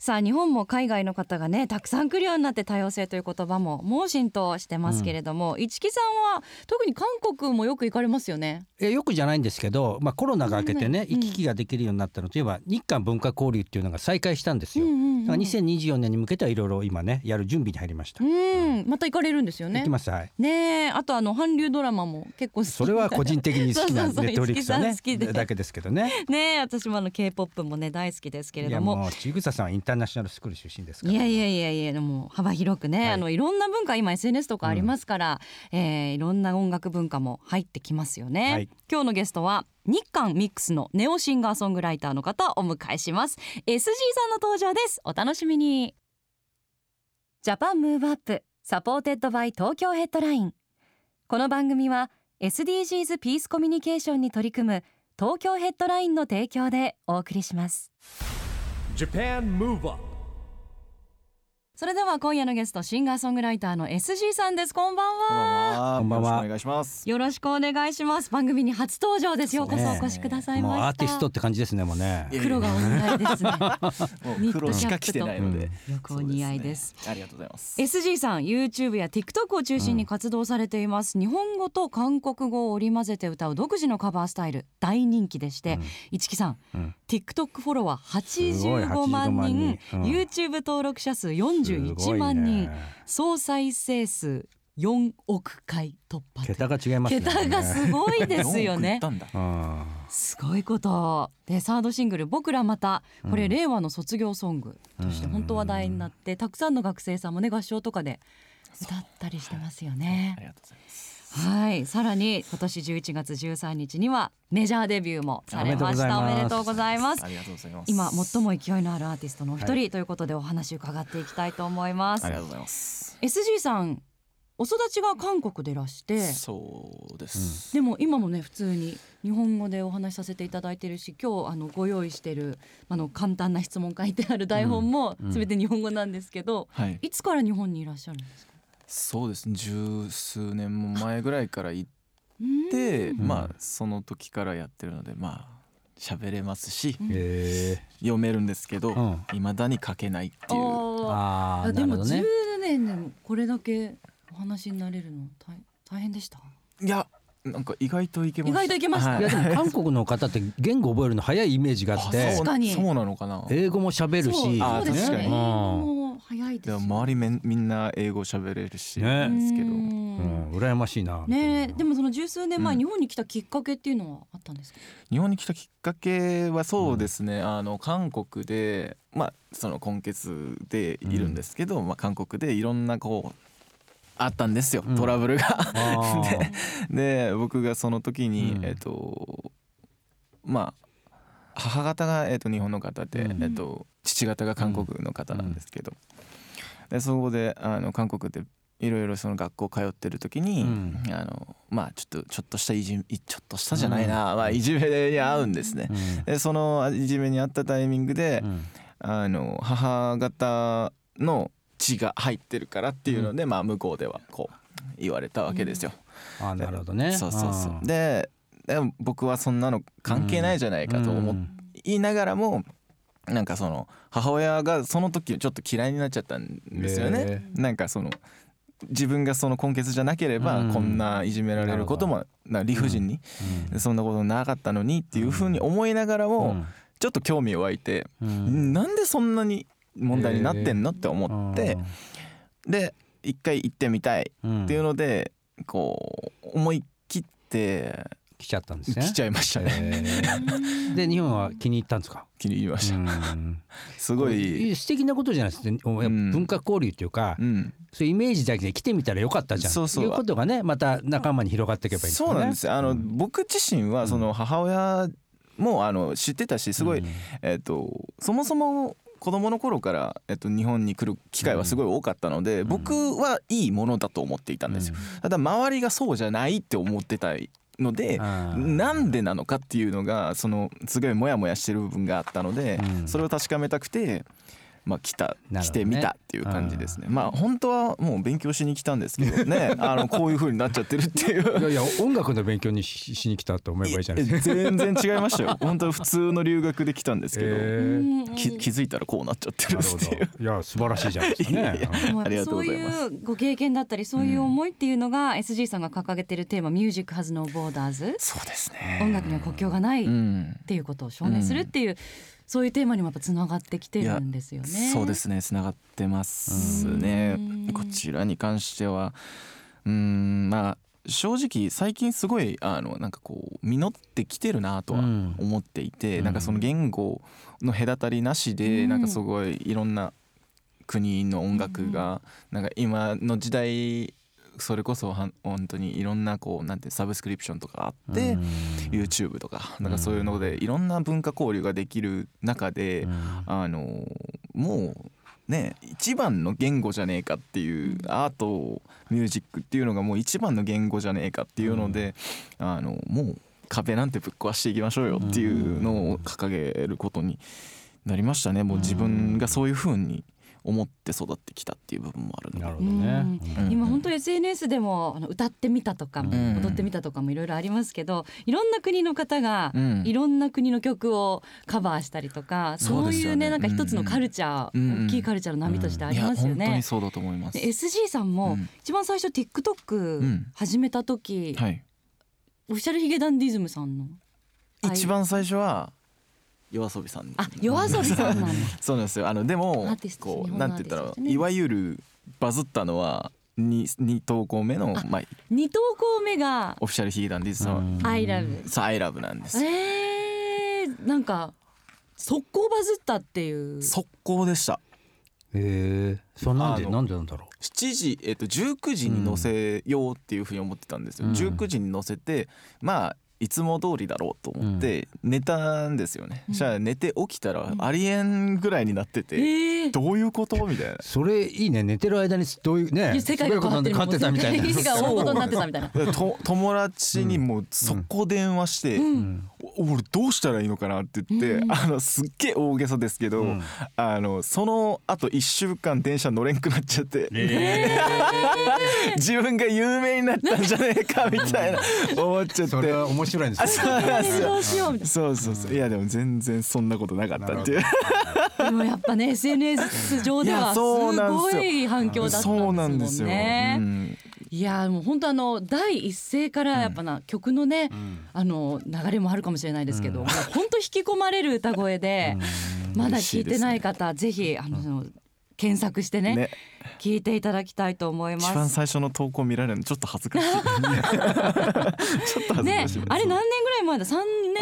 さあ日本も海外の方がねたくさん来るようになって多様性という言葉ももう浸透してますけれども、市木さんは特に韓国もよく行かれますよね？えよくじゃないんですけど、まあ、コロナが明けてねうん行き来ができるようになったのといえば日韓文化交流っていうのが再開したんですよ、だから2024年に向けてはいろいろ今ねやる準備に入りました、うん。また行かれるんですよね？行きますはい。ねえ。あとあの韓流ドラマも結構好きそれは個人的に好きな そうそうそう。ネットフリックスはね。だけですけどね。ねえ私もあの K-POP もね大好きですけれいやどももうちぐささんはインターナショナルスクール出身ですから。いやいやいやいやでも幅広くね、はい。い、あのいろんな文化今 SNS とかありますから、えーいろんな音楽文化も入ってきますよね、はい。今日のゲストは日韓ミックスのネオシンガーソングライターの方をお迎えします。SG さんの登場です。お楽しみに。 Japan Move Up supported by Tokyo Headlineこの番組は SDGs ピースコミュニケーションに取り組む東京ヘッドラインの提供でお送りします Japan Move Up それでは今夜のゲストシンガーソングライターの SG さんです。こんばんは。こんばんは。よろしくお願いします。よろしくお願いします。番組に初登場ですよ。うこそお越しくださいました。もうアーティストって感じですねもうね。黒がお似合いですね。もう黒しか着てないので。よくお似合いです。ありがとうございます。SG さん YouTube や TikTok を中心に活動されています、日本語と韓国語を織り交ぜて歌う独自のカバースタイル大人気でして、市木さん、うん。TikTok フォロワーすごい85万人。85万人。うん。YouTube 登録者数41万人、総再生数4億回突破桁が違いますね。桁がすごいですよね。四億いったんだ。うんすごいこと。でサードシングル「僕らまた」これ令和の卒業ソングとして本当話題になってたくさんの学生さんもね合唱とかで歌ったりしてますよあねり。がとうございます。はい、さらに今年11月13日にはメジャーデビューもされました。おおめでとうござざいます。ありがとうございます。今最も勢いのあるアーティストのお一人ということでお話伺っていきたいと思います、ありがとうございます。SG さんお育ちが韓国でいらしてそうです。でも今もね普通に日本語でお話しさせていただいてるし今日あのご用意してるあの簡単な質問書いてある台本もうん。全て日本語なんですけど、はい。いつから日本にいらっしゃるんですか？そうです。ね。十数年も前ぐらいから行っうん。て、んまあその時からやってるので、まあ喋れますし、読めるんですけどうん、未だに書けないっていう。ああでも10なるほどね。年でもこれだけお話になれるの大大変でした？いや、なんか意外といけました。意外といけましたはい。やでも韓国の方って言語覚えるの早いイメージがあっあてそう確かに。そうなのかな。英語も喋るし。あそうですね。英確かに。語も早いですでよも周りめんみんな英語喋れるし、ね。ですけど。ううん。ん羨ましいな。ね。えでもその十数年前、うん。日本に来たきっかけっていうのはあったんですか？日本に来たきっかけはそうですね、あの韓国でまあその今月でいるんですけど、まあ、韓国でいろんなこうあったんですよ。うん。トラブルが。あー。で僕がその時に、うん。えっとまあ母方が、えっと、日本の方で、うん。えっと、父方が韓国の方なんですけど、でそこであの韓国でいろいろその学校通ってる時に、うん。あのまあちょっとちょっとしたいじいちょっとしたじゃないな、まあいじめに遭うんですね。うん。でそのいじめに遭ったタイミングで、うん。あの母方の血が入ってるからっていうので、まあ向こうではこう言われたわけですよ。あーなるほどね。そうそうそう。ででも僕はそんなの関係ないじゃないかと思うんいながらもなんかその母親がその時ちょっと嫌いになっちゃったんですよへね。なんかその自分がその根血じゃなければうん。こんないじめられることもな理不尽にうん。そんなことなかったのにっていうふうに思いながらもちょっと興味湧いてうん。なんでそんなに問題になってんのって思ってで一回行ってみたいうんっていうのでこう思い切って来ちゃったんですね。来ちゃいましたね。へー。で日本は気に入ったんですか？気に入りました。うん。すごい。素敵なことじゃないです。かん。文化交流っていうかうん。そういうイメージだけで来てみたらよかったじゃん。そうそう。いうことがねまた仲間に広がっていけばいいそうなんですよ。あのうん。僕自身はその母親もあの知ってたしすごいうん。えっとそもそも子供の頃から、えっと、日本に来る機会はすごい多かったので、僕はいいものだと思っていたんですよ。ただ周りがそうじゃないって思ってたので、なんでなのかっていうのがそのすごいモヤモヤしてる部分があったので、うんそれを確かめたくて。まあ、来たね。来てみたっていう感じですね。まあ本当はもう勉強しに来たんですけどね。あのこういう風になっちゃってるっていう。いやいや音楽の勉強にししに来たと思えばいいじゃないですか。全然違いましたよ。本当普通の留学で来たんですけど、えー。き気づいたらこうなっちゃってるっていう。ど。いや素晴らしいじゃないですかね。ありがとうございます。そういうご経験だったりそういう思いっていうのが SG さんが掲げてるテーマ「ミュージック・ハズ・ノー・ボーダーズそうです」ね。音楽には国境がないっうんていうことを証明するっていう、そういうテーマにもやっぱつながってきてるんですよね。そうですね。つながってますね。うん。こちらに関しては。うんまあ正直最近すごいあのなんかこう実ってきてるなとはうん。思っていて、うん。なんかその言語の隔たりなしで、うん。なんかすごいいろんな国の音楽が、なんか今の時代それこそは本当にいろんなこうなんてサブスクリプションとかあって、うん。YouTube とかなんかそういうのでいろんな文化交流ができる中で、うん。あのもうね一番の言語じゃねえかっていうアートミュージックっていうのがもう一番の言語じゃねえかっていうので、あのもう壁なんてぶっ壊していきましょうよっていうのを掲げることになりましたね。もう自分がそういう風に思って育ってきたっていう部分もあるので。なるほどね。うん。今本当 SNS でもあの歌ってみたとかもうん踊ってみたとかもいろいろありますけどいろんな国の方がうん。いろんな国の曲をカバーしたりとかそうそういうねなんか一つのカルチャー大きいカルチャーの波としてあります。よね。本当にそうだと思います。で SG さんもうん。一番最初 TikTok ん。始めた時はい。オフィシャルヒゲダンディズムさんの一番最初は夜遊びさんあ夜遊びさんなんだ。そうなんですよ。あのでもこうなんて言ったらね。いわゆるバズったのは 2, 二投稿目のまあ二投稿目がオフィシャルヒゲダンディズさん「I love さあ I love なんです。えー、なんか速攻バズったっていう。速攻でした。へえそうなんでなんでなんだろ7時、えっと、19時に載せようっていうふうに思ってたんですよ、うん。19時に載せてまあいつも通りだろうと思って寝たんですよね、そしたら寝て起きたらありえんぐらいになってて、えー。どういうこと？みたいな。うそれいいね。寝てる間にどういうね世界が変わってる。すごいこと になってたみたいな。世界が大事になってたみたいな。友達にもう速攻電話して、うん。お俺どうしたらいいのかなって言って、うん。あのすっげえ大げさですけど、うん。あのそのあと1週間電車乗れんくなっちゃって、自分が有名になったんじゃねえかみたいな思っちゃってそれは面白いんですよ。そうなんです。よどうしようみたいそうそうそう。いやでも全然そんなことなかったっていうな。でもやっぱね SNS 上ではすごい反響だったそうなんんでですもんね。うん。いやもう本当あの第一声からやっぱな、曲のね、あの流れもあるかもしれないですけど、もう本当引き込まれる歌声で、まだ聞いてない方、ぜひあの検索してねね。聞いていただきたいと思います。一番最初の投稿見られるのちょっと恥ずかしい。ちょっと恥ずかねしい、あれ何年ぐらい前だ？3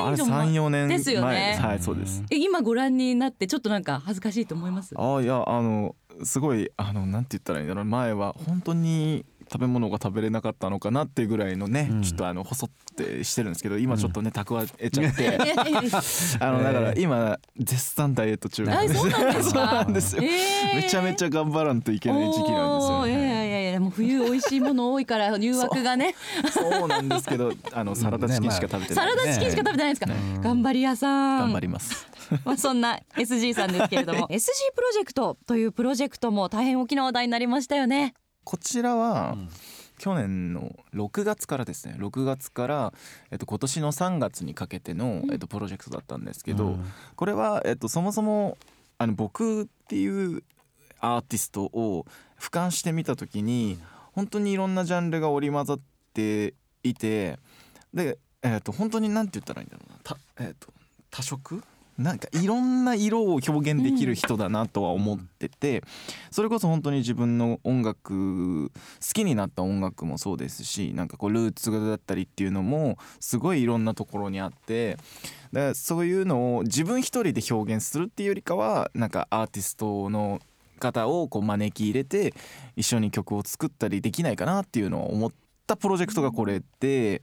あれ年以上前三四年前。ですよね。はいそうです。え今ご覧になってちょっとなんか恥ずかしいと思います？あいやあのすごいあのなんて言ったらいいんだろう。前は本当に食べ物が食べれなかったのかなっていうぐらいのね、うん。ちょっとあの細ってしてるんですけど今ちょっとね蓄えちゃって、あのだから今絶賛ダイエット中あそうなんですそうかなんですよ、えー。めちゃめちゃ頑張らんといけない時期なんですよ、おーいやいね。やいやいやもう冬美味しいもの多いから誘惑がね。そうなんですけど、あのサラダチキンしか食べてない。サラダチキンしか食べてないですか、頑張り屋さん。頑張ります。まあそんな SG さんですけれども。SG プロジェクトというプロジェクトも大変大きな話題になりましたよねこちらは、去年の6月からですね。6月から、えっと、今年の3月にかけての、えっと、プロジェクトだったんですけど、うん。これは、えっと、そもそもあの僕っていうアーティストを俯瞰してみた時に本当にいろんなジャンルが織り交ざっていてで、えっと、本当に何て言ったらいいんだろうな。た、えっと、多色？なんかいろんな色を表現できる人だなとは思ってて、それこそ本当に自分の音楽好きになった音楽もそうですしなんかこうルーツだったりっていうのもすごいいろんなところにあってでそういうのを自分一人で表現するっていうよりかはなんかアーティストの方をこう招き入れて一緒に曲を作ったりできないかなっていうのを思ったプロジェクトがこれで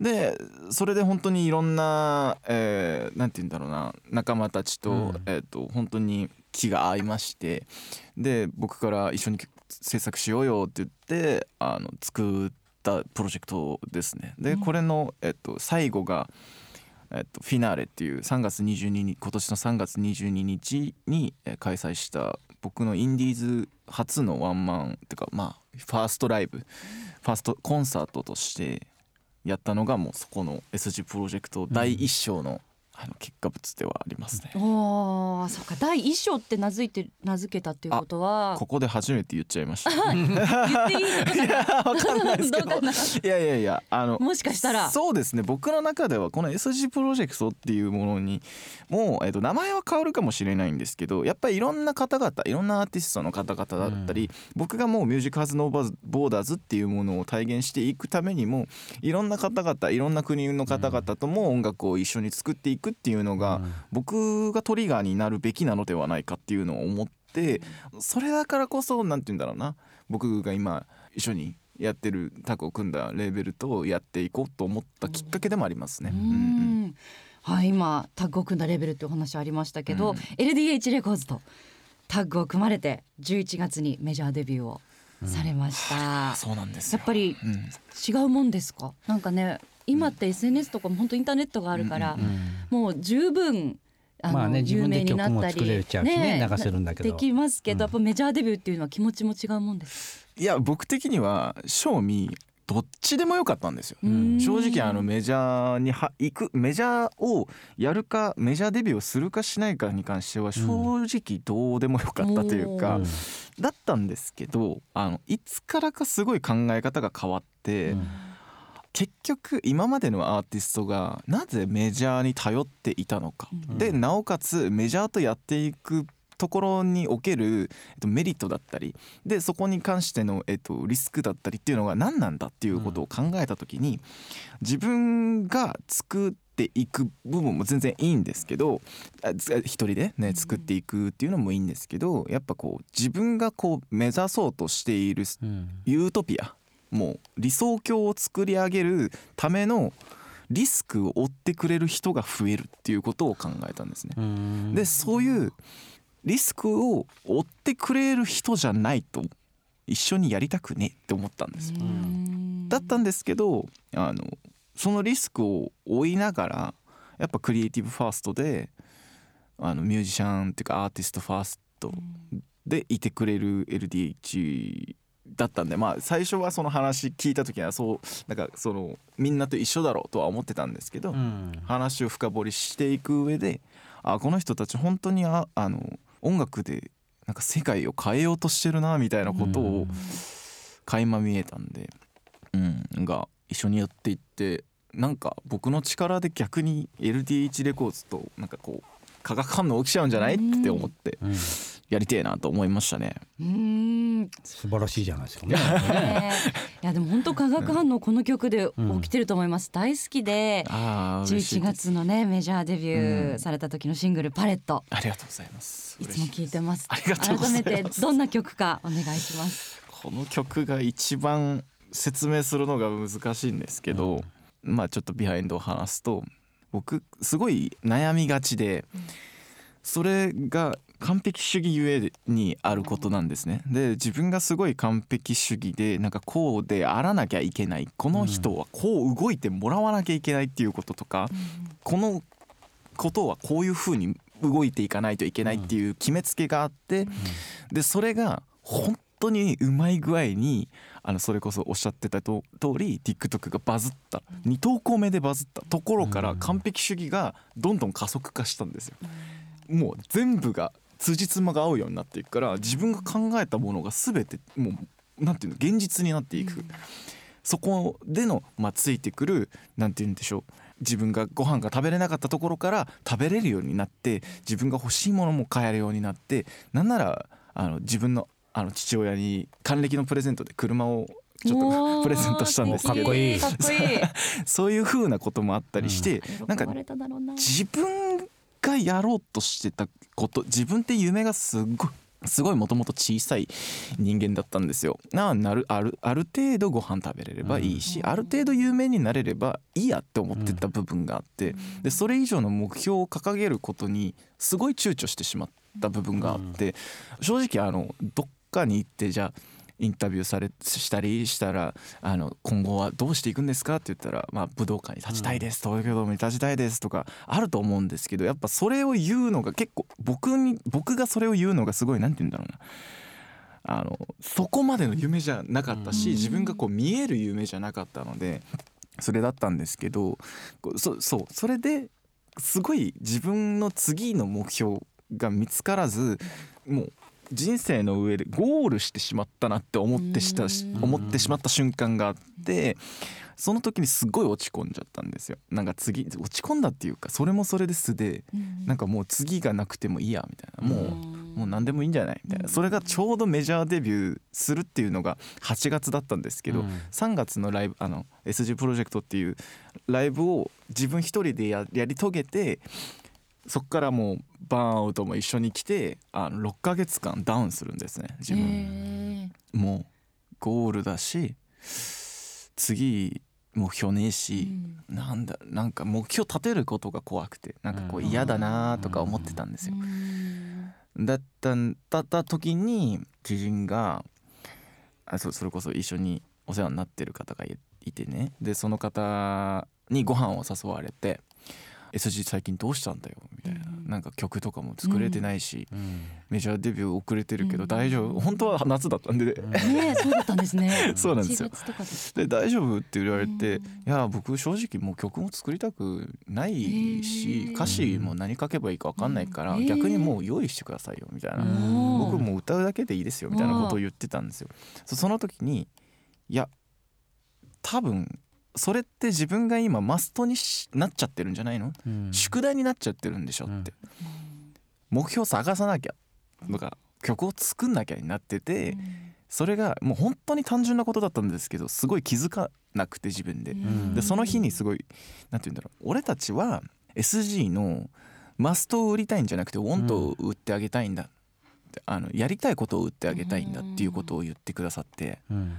でそれで本当にいろんな、えーなんて言うんだろうな仲間たちと,、うんえー、と本当に気が合いましてで僕から一緒に制作しようよって言ってあの作ったプロジェクトですね。でこれの、えっと最後が、えっとフィナーレっていう3月22日今年の3月22日にえー開催した僕のインディーズ初のワンマンっていうかまあファーストライブファーストコンサートとしてやったのがもうそこの S 字プロジェクト第一章の,、あの結果物ではありますね。おーそうか。第一章って名付いて名付けたっていうことは。ここで初めて言っちゃいました。言っていいのかな。いやわかんな いやいやいやあのもしかしたら。そうですね。僕の中ではこの SG プロジェクトっていうものにもう、えっと名前は変わるかもしれないんですけどやっぱりいろんな方々いろんなアーティストの方々だったり、僕がもうミュージック・ハズ・ノー・ボーダーズっていうものを体現していくためにもいろんな方々いろんな国の方々とも音楽を一緒に作っていくっていうのが、僕がトリガーになるべきなのではないかっていうのを思ってそれだからこそなんて言うんだろうな。僕が今一緒にやってるタッグを組んだレーベルとやっていこうと思ったきっかけでもありますね。ううんうん。んはい今タッグを組んだレベルってお話ありましたけど、うん。LDH レコーズとタッグを組まれて11月にメジャーデビューをされました、そうなんですよ。やっぱりうん。違うもんですか？なんかね今って SNS とかも本当インターネットがあるから、うんうんもう十分あの、まあね自有名になったりね流せるんだけど。できますけど、うん。やっぱメジャーデビューっていうのは気持ちも違うもんです。いや僕的には正味どっちでもよかったんですよ。うん。正直あのメジャーには行くメジャーをやるかメジャーデビューをするかしないかに関しては正直どうでもよかったというか、うん。だったんですけどあのいつからかすごい考え方が変わって、うん結局今までのアーティストがなぜメジャーに頼っていたのか、うん。でなおかつメジャーとやっていくところにおける、えっと、メリットだったりでそこに関しての、えっと、リスクだったりっていうのが何なんだっていうことを考えた時に自分が作っていく部分も全然いいんですけど一人でね作っていくっていうのもいいんですけどやっぱこう自分がこう目指そうとしているうん。ユートピアもう理想郷を作り上げるためのリスクを負ってくれる人が増えるっていうことを考えたんですね。うんでそういうリスクを負ってくれる人じゃないと一緒にやりたくねって思ったんですよ。うんだったんですけどあのそのリスクを負いながらやっぱクリエイティブファーストであのミュージシャンっていうかアーティストファーストでいてくれる LDH だったんでまあ最初はその話聞いた時はそうなんかそのみんなと一緒だろうとは思ってたんですけど、うん。話を深掘りしていく上であこの人たち本当にああの音楽でなんか世界を変えようとしてるなみたいなことを垣間見えたんで、うん、が一緒にやっていってなんか僕の力で逆に LDH レコーズとなんかこう化学反応起きちゃうんじゃない？って思って。うんやりてえなと思いましたね。うん。素晴らしいじゃないですか。ね。ね。いやでも本当化学反応この曲で起きてると思います、大好きで。あー嬉しい11です。月のねメジャーデビュうん。ーされた時のシングル「パレット。ありがとうございます」いつも聴いてます。ます。改めてどんな曲かお願いします。この曲が一番説明するのが難しいんですけど、まあちょっとビハインドを話すと僕すごい悩みがちで、それが完璧主義ゆえにあることなんですね。で自分がすごい完璧主義でなんかこうであらなきゃいけないこの人はこう動いてもらわなきゃいけないっていうこととか、このことはこういうふうに動いていかないといけないっていう決めつけがあって、でそれが本当にうまい具合にあのそれこそおっしゃってたと通り TikTok がバズった2投稿目でバズったところから完璧主義がどんどん加速化したんですよ。もう全部が辻褄が合うようになっていくから自分が考えたものが全てもうなんていうの現実になっていく。そこでの、まあ、ついてくるなんて言うんでしょう自分がご飯が食べれなかったところから食べれるようになって自分が欲しいものも買えるようになってなんならあの自分のあの父親に還暦のプレゼントで車をちょっとプレゼントしたんですけど。かっこいい そういう風なこともあったりして、なんか喜ばれただろうな。自分がやろうとしてたこと自分って夢がすっごいすごいもともと小さい人間だったんですよ。ななるあるある程度ご飯食べれればいいし、ある程度有名になれればいいやって思ってた部分があって、でそれ以上の目標を掲げることにすごい躊躇してしまった部分があって、正直あのどっかに行ってじゃあインタビューされしたりしたらあの今後はどうしていくんですかって言ったら、まあ、武道館に立ちたいです、東京ドームに立ちたいですとかあると思うんですけどやっぱそれを言うのが結構僕に僕がそれを言うのがすごいなんて言うんだろうな。あのそこまでの夢じゃなかったし、自分がこう見える夢じゃなかったのでそれだったんですけどそそうそれですごい自分の次の目標が見つからずもう人生の上でゴールしてしまったなって思ってしたし思ってしまった瞬間があってその時にすごい落ち込んじゃったんですよ。なんか次落ち込んだっていうかそれもそれで素でなんかもう次がなくてもいいやみたいな。もうもう何でもいいんじゃない？みたいな。それがちょうどメジャーデビューするっていうのが8月だったんですけど、うん。3月のライブあの SG プロジェクトっていうライブを自分一人でややり遂げてそこからもうバーンアウトも一緒に来てあの6ヶ月間ダウンするんですね自分。へもうゴールだし次目標ねえし、なんだなんか目標立てることが怖くてなんかこう嫌だなとか思ってたんですよ。だったんだった時に知人があそそれこそ一緒にお世話になってる方がいいてねでその方にご飯を誘われて「SG 最近どうしたんだよ」みたいな、なんか曲とかも作れてないし、メジャーデビュー遅れてるけど大丈夫、本当は夏だったんで、ねえそうだったんですね。そうなんですよ。1月とかで。大丈夫って言われて、うん。いや僕正直もう曲も作りたくないし歌詞も何書けばいいか分かんないから、逆にもう用意してくださいよみたいな、うん。僕もう歌うだけでいいですよみたいなことを言ってたんですよ。そその時にいや多分それって自分が今マストにしなっちゃってるんじゃないの、うん。宿題になっちゃってるんでしょって、目標探さなきゃとか曲を作んなきゃになってて、それがもう本当に単純なことだったんですけどすごい気づかなくて自分で。ん。でその日にすごいなんて言うんだろう。俺たちは SG のマストを売りたいんじゃなくてウォントを売ってあげたいんだ、あのやりたいことを売ってあげたいんだっていうことを言ってくださって。うん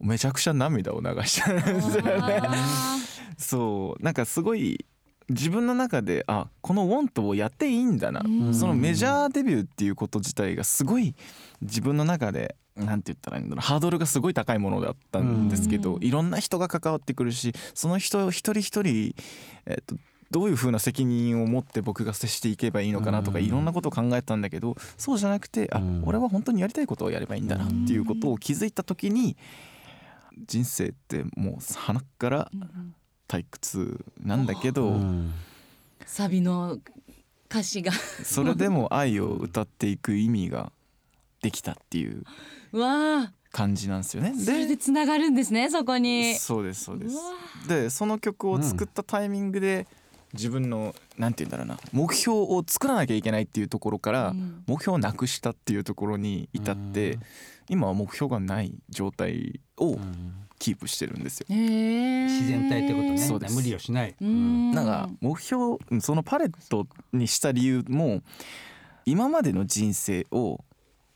めちゃくちゃ涙を流したんですよね。あそう。なんかすごい自分の中であこの「ウォントをやっていいんだな、うん。そのメジャーデビューっていうこと自体がすごい自分の中でなんて言ったらいいんだろうハードルがすごい高いものだったんですけど、うん。いろんな人が関わってくるしその人一人一人、えっとどういう風な責任を持って僕が接していけばいいのかなとかうん。いろんなことを考えたんだけどそうじゃなくてあうん。俺は本当にやりたいことをやればいいんだなっていうことを気づいた時に人生ってもう鼻から退屈なんだけど、うん。サビの歌詞が。それでも愛を歌っていく意味ができたっていう感じなんですよね。それでつながるんですねそこに。そうですそうです。でその曲を作ったタイミングで自分のなんて言うんだろうな目標を作らなきゃいけないっていうところからうん。目標をなくしたっていうところに至ってうん。今は目標がない状態をうん。キープしてるんですよ。へえ自然体ってことね。そうです。無理をしない、うん。なんか目標そのパレットにした理由も今までの人生を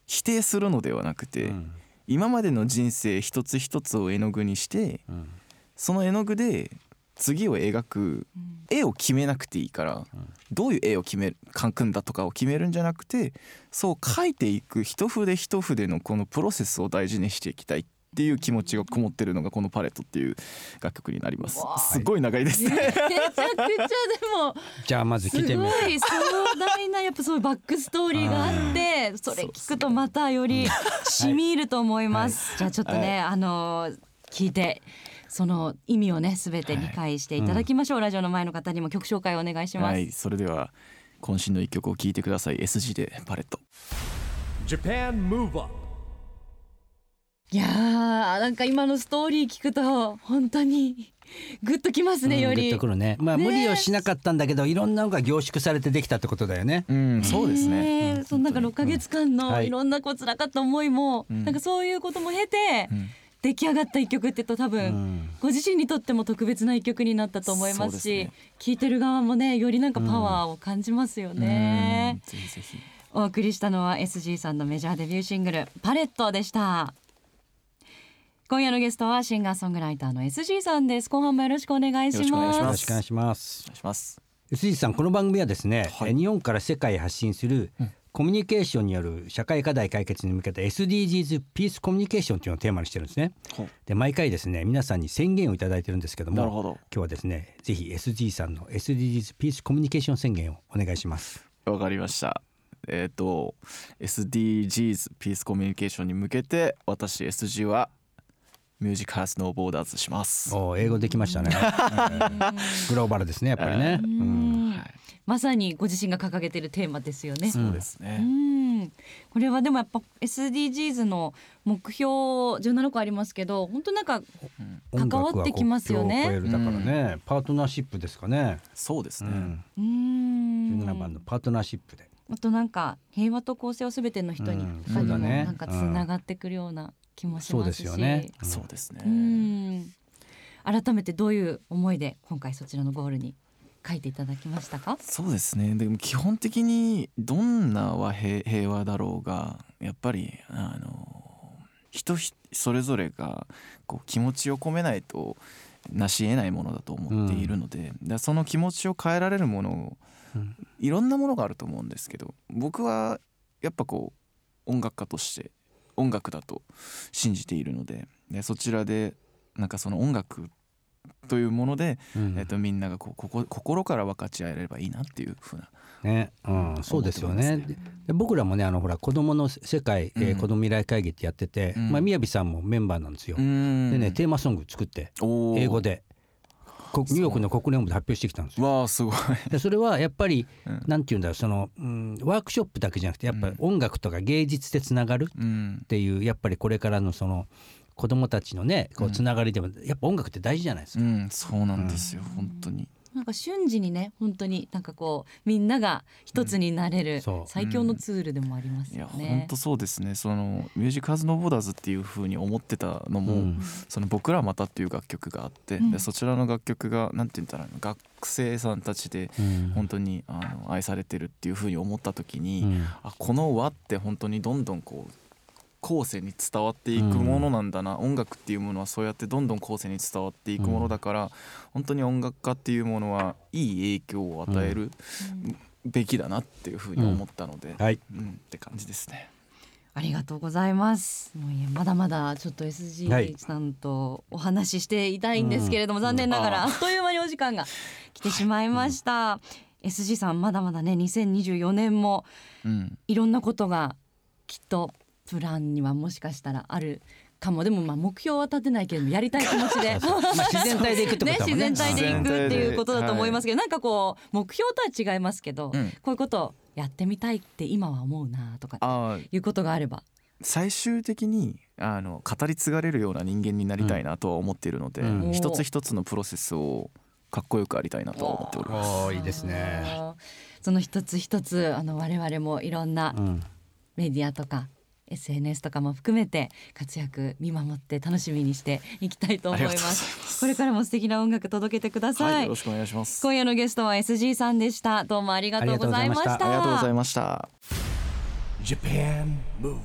否定するのではなくて、うん。今までの人生一つ一つを絵の具にしてうん。その絵の具で次を描く絵を決めなくていいから、どういう絵を決める描くんだとかを決めるんじゃなくてそう描いていく一筆一筆のこのプロセスを大事にしていきたいっていう気持ちがこもってるのがこの「パレット」っていう楽曲になります。すごい長いです。ねめちゃくちゃでもじゃあまずすごい聞いてみよう壮大なやっぱそういうバックストーリーがあってそれ聞くとまたより染み入ると思います。じゃあちょっとね、あのー聞いてその意味をねすべて理解していただきましょう、ラジオの前の方にも曲紹介をお願いします。はいそれでは渾身の一曲を聴いてください。SG で「パレット」Japan Move Up いやーなんか今のストーリー聞くと本当にグッときますね、より。うんグッとく。るね。まあね無理をしなかったんだけどいろんなのが凝縮されてできたってことだよね。うんそうですね、ねえそのなん。か6ヶ月間のはい。いろんなこう辛かった思いも、ん。なんかそういうことも経てうん出来上がった一曲ってと多分、うん。ご自身にとっても特別な一曲になったと思いますしね。聴いてる側もねよりなんかパワーを感じますよね。お送りしたのは SG さんのメジャーデビューシングル「パレット」でした。今夜のゲストはシンガーソングライターの SG さんです。後半もよろしくお願いしよろしくお願いしままよろしくお願いします。お願いします。SG さんこの番組はですね、はい。え日本から世界へ発信するうんコミュニケーションによる社会課題解決に向けた SDGs ピースコミュニケーションというのをテーマにしてるんですねで毎回ですね皆さんに宣言をいただいてるんですけども。今日はですねぜひ SG さんの SDGs ピースコミュニケーション宣言をお願いしますわかりました。えっ、と SDGs ピースコミュニケーションに向けて私 SG はミュージックハウスノーボーダーズします。おー英語できましたね。グローバルですねやっぱりね、ううん。んまさにご自身が掲げているテーマですよね。そうですうね。ん。これはでもやっぱ SDGs の目標17個ありますけど本当なんかうん。関わってきますよね。音楽は国境を越えるだからね、パートナーシップですかね、そうですね。うん、うん17番のパートナーシップで。あとなんか平和と公正をすべての人にうん。うだね。なんかつながってくるような気もしそうですますし、よね、うん。そうですね。うん。改めてどういう思いで今回そちらのゴールに書いていただきましたか？そうですね。でも基本的にどんな和平平和だろうがやっぱりあの人ひそれぞれがこう気持ちを込めないと成し得ないものだと思っているので,、でその気持ちを変えられるものをうん。いろんなものがあると思うんですけど僕はやっぱこう音楽家として音楽だと信じているのででそちらでなんかその音楽というもので、うん。えっとみんながこうここ心から分かち合えればいいなっていうふうなね、うん、そうですよね。でで僕らもねあのほら子供の世界、えーうん。子供未来会議ってやってて、うん。まあ宮城さんもメンバーなんですよ、ででねテーマソング作って英語で。こニューヨークの国連本部で発表してきたんですよ。わあすごい、でそれはやっぱりうん。なんていうんだろうその、うん、ワークショップだけじゃなくてやっぱり音楽とか芸術でつながるうん。っ、ていうやっぱりこれからのその子供たちのねこううん。つながりでもやっぱ音楽って大事じゃないですか。うん、そうなんですよ、本当になんか瞬時にね本当になんかこうみんなが一つになれる最強のツールでもありますいや本よね当。そうですね。そのミュージック・ハズ・ノー・ボーダーズっていうふうに思ってたのも、うん。その僕らまたっていう楽曲があって、うん。でそちらの楽曲がなんて言ったら学生さんたちでうん。本当にあの愛されてるっていうふうに思った時に、うん。あこの輪って本当にどんどんこう後世に伝わっていくものなんだな、音楽っていうものはそうやってどんどん後世に伝わっていくものだから、本当に音楽家っていうものはいい影響を与えるべきだなっていうふうに思ったので、うん。はい。って感じですね。ありがとうございます。もういやまだまだちょっとはい SG さんとお話ししていたいんですけれども、残念ながらああっという間にお時間が来てしまいました。SG さんまだまだね2024年もうん。いろんなことがきっとプランにはもしかしたらあるかも。でもまあ目標は立てないけれどもやりたい気持ちで。まあ 自然体でいくってことだもんね。自然体でいくっていうことだと思いますけど、なんかこう目標とは違いますけど、うん。こういうことをやってみたいって今は思うなとかあいうことがあれば。最終的にあの語り継がれるような人間になりたいなとは思っているので、うん。一つ一つのプロセスをかっこよくありたいなとは思っております。いいですね。その一つ一つあの我々もいろんなうん。メディアとか SNS とかも含めて活躍見守って楽しみにしていきたいと思います。ます。これからも素敵な音楽届けてくださ、はいい、よろしくお願いします。今夜のゲストは SG さんでした。どうもありがとうございました。ありがとうございました。Japan Move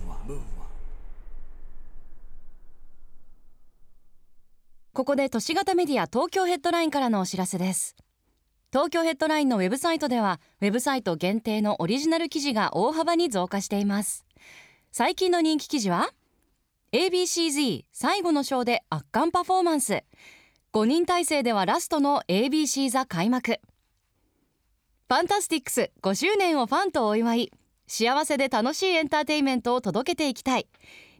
ここで都市型メディア東京ヘッドラインからのお知らせです。東京ヘッドラインのウェブサイトではウェブサイト限定のオリジナル記事が大幅に増加しています最近の人気記事は？ABCZ 最後のショーで圧巻パフォーマンス。5人体制ではラストの ABC 座開幕。ファンタスティックス5周年をファンとお祝い。幸せで楽しいエンターテインメントを届けていきたい。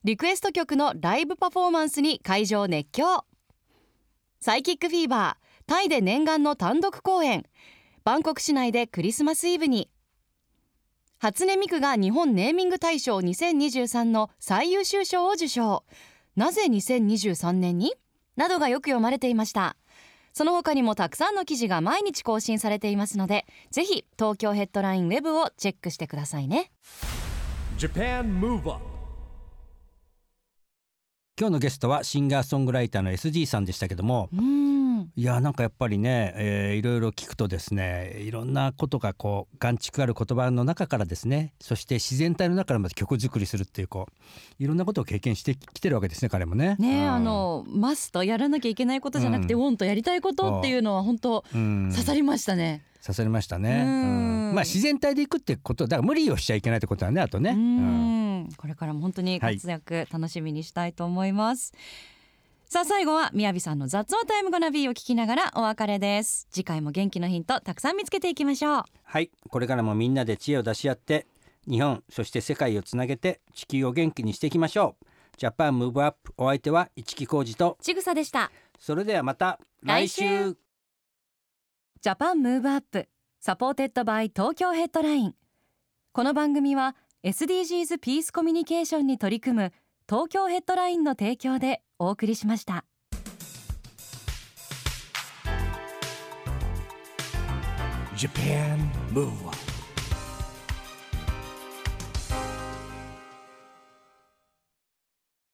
リクエスト曲のライブパフォーマンスに会場熱狂。サイキックフィーバータイで念願の単独公演。バンコク市内でクリスマスイブに。初音ミクが日本ネーミング大賞2023の最優秀賞を受賞。なぜ2023年に？などがよく読まれていました。その他にもたくさんの記事が毎日更新されていますのでぜひ東京ヘッドラインウェブをチェックしてくださいね。Japan Move Up 今日のゲストはシンガーソングライターの SG さんでしたけどもうんいやなんかやっぱりね、えーいろいろ聞くとですねいろんなことがこう眼蓄ある言葉の中からですねそして自然体の中からまた曲作りするっていうこういろんなことを経験してきてるわけですね彼もね。ねえ、うんあのマストやらなきゃいけないことじゃなくて、うんウォンとやりたいことっていうのは本当うん刺さりましたね。刺さりましたね。まあ自然体でいくってことだから無理をしちゃいけないってことだねあとね。これからも本当に活躍楽しみにしたいと思います。さあ最後はみやびさんの雑話タイムゴナビーを聞きながらお別れです。次回も元気のヒントたくさん見つけていきましょう。はいこれからもみんなで知恵を出し合って日本そして世界をつなげて地球を元気にしていきましょう。ジャパンムーブアップお相手は市木浩二とちぐさでした。それではまた来週来週ジャパンムーブアップsupported by Tokyo Headline この番組は SDGs ピースコミュニケーションに取り組む東京ヘッドラインの提供でお送りしました。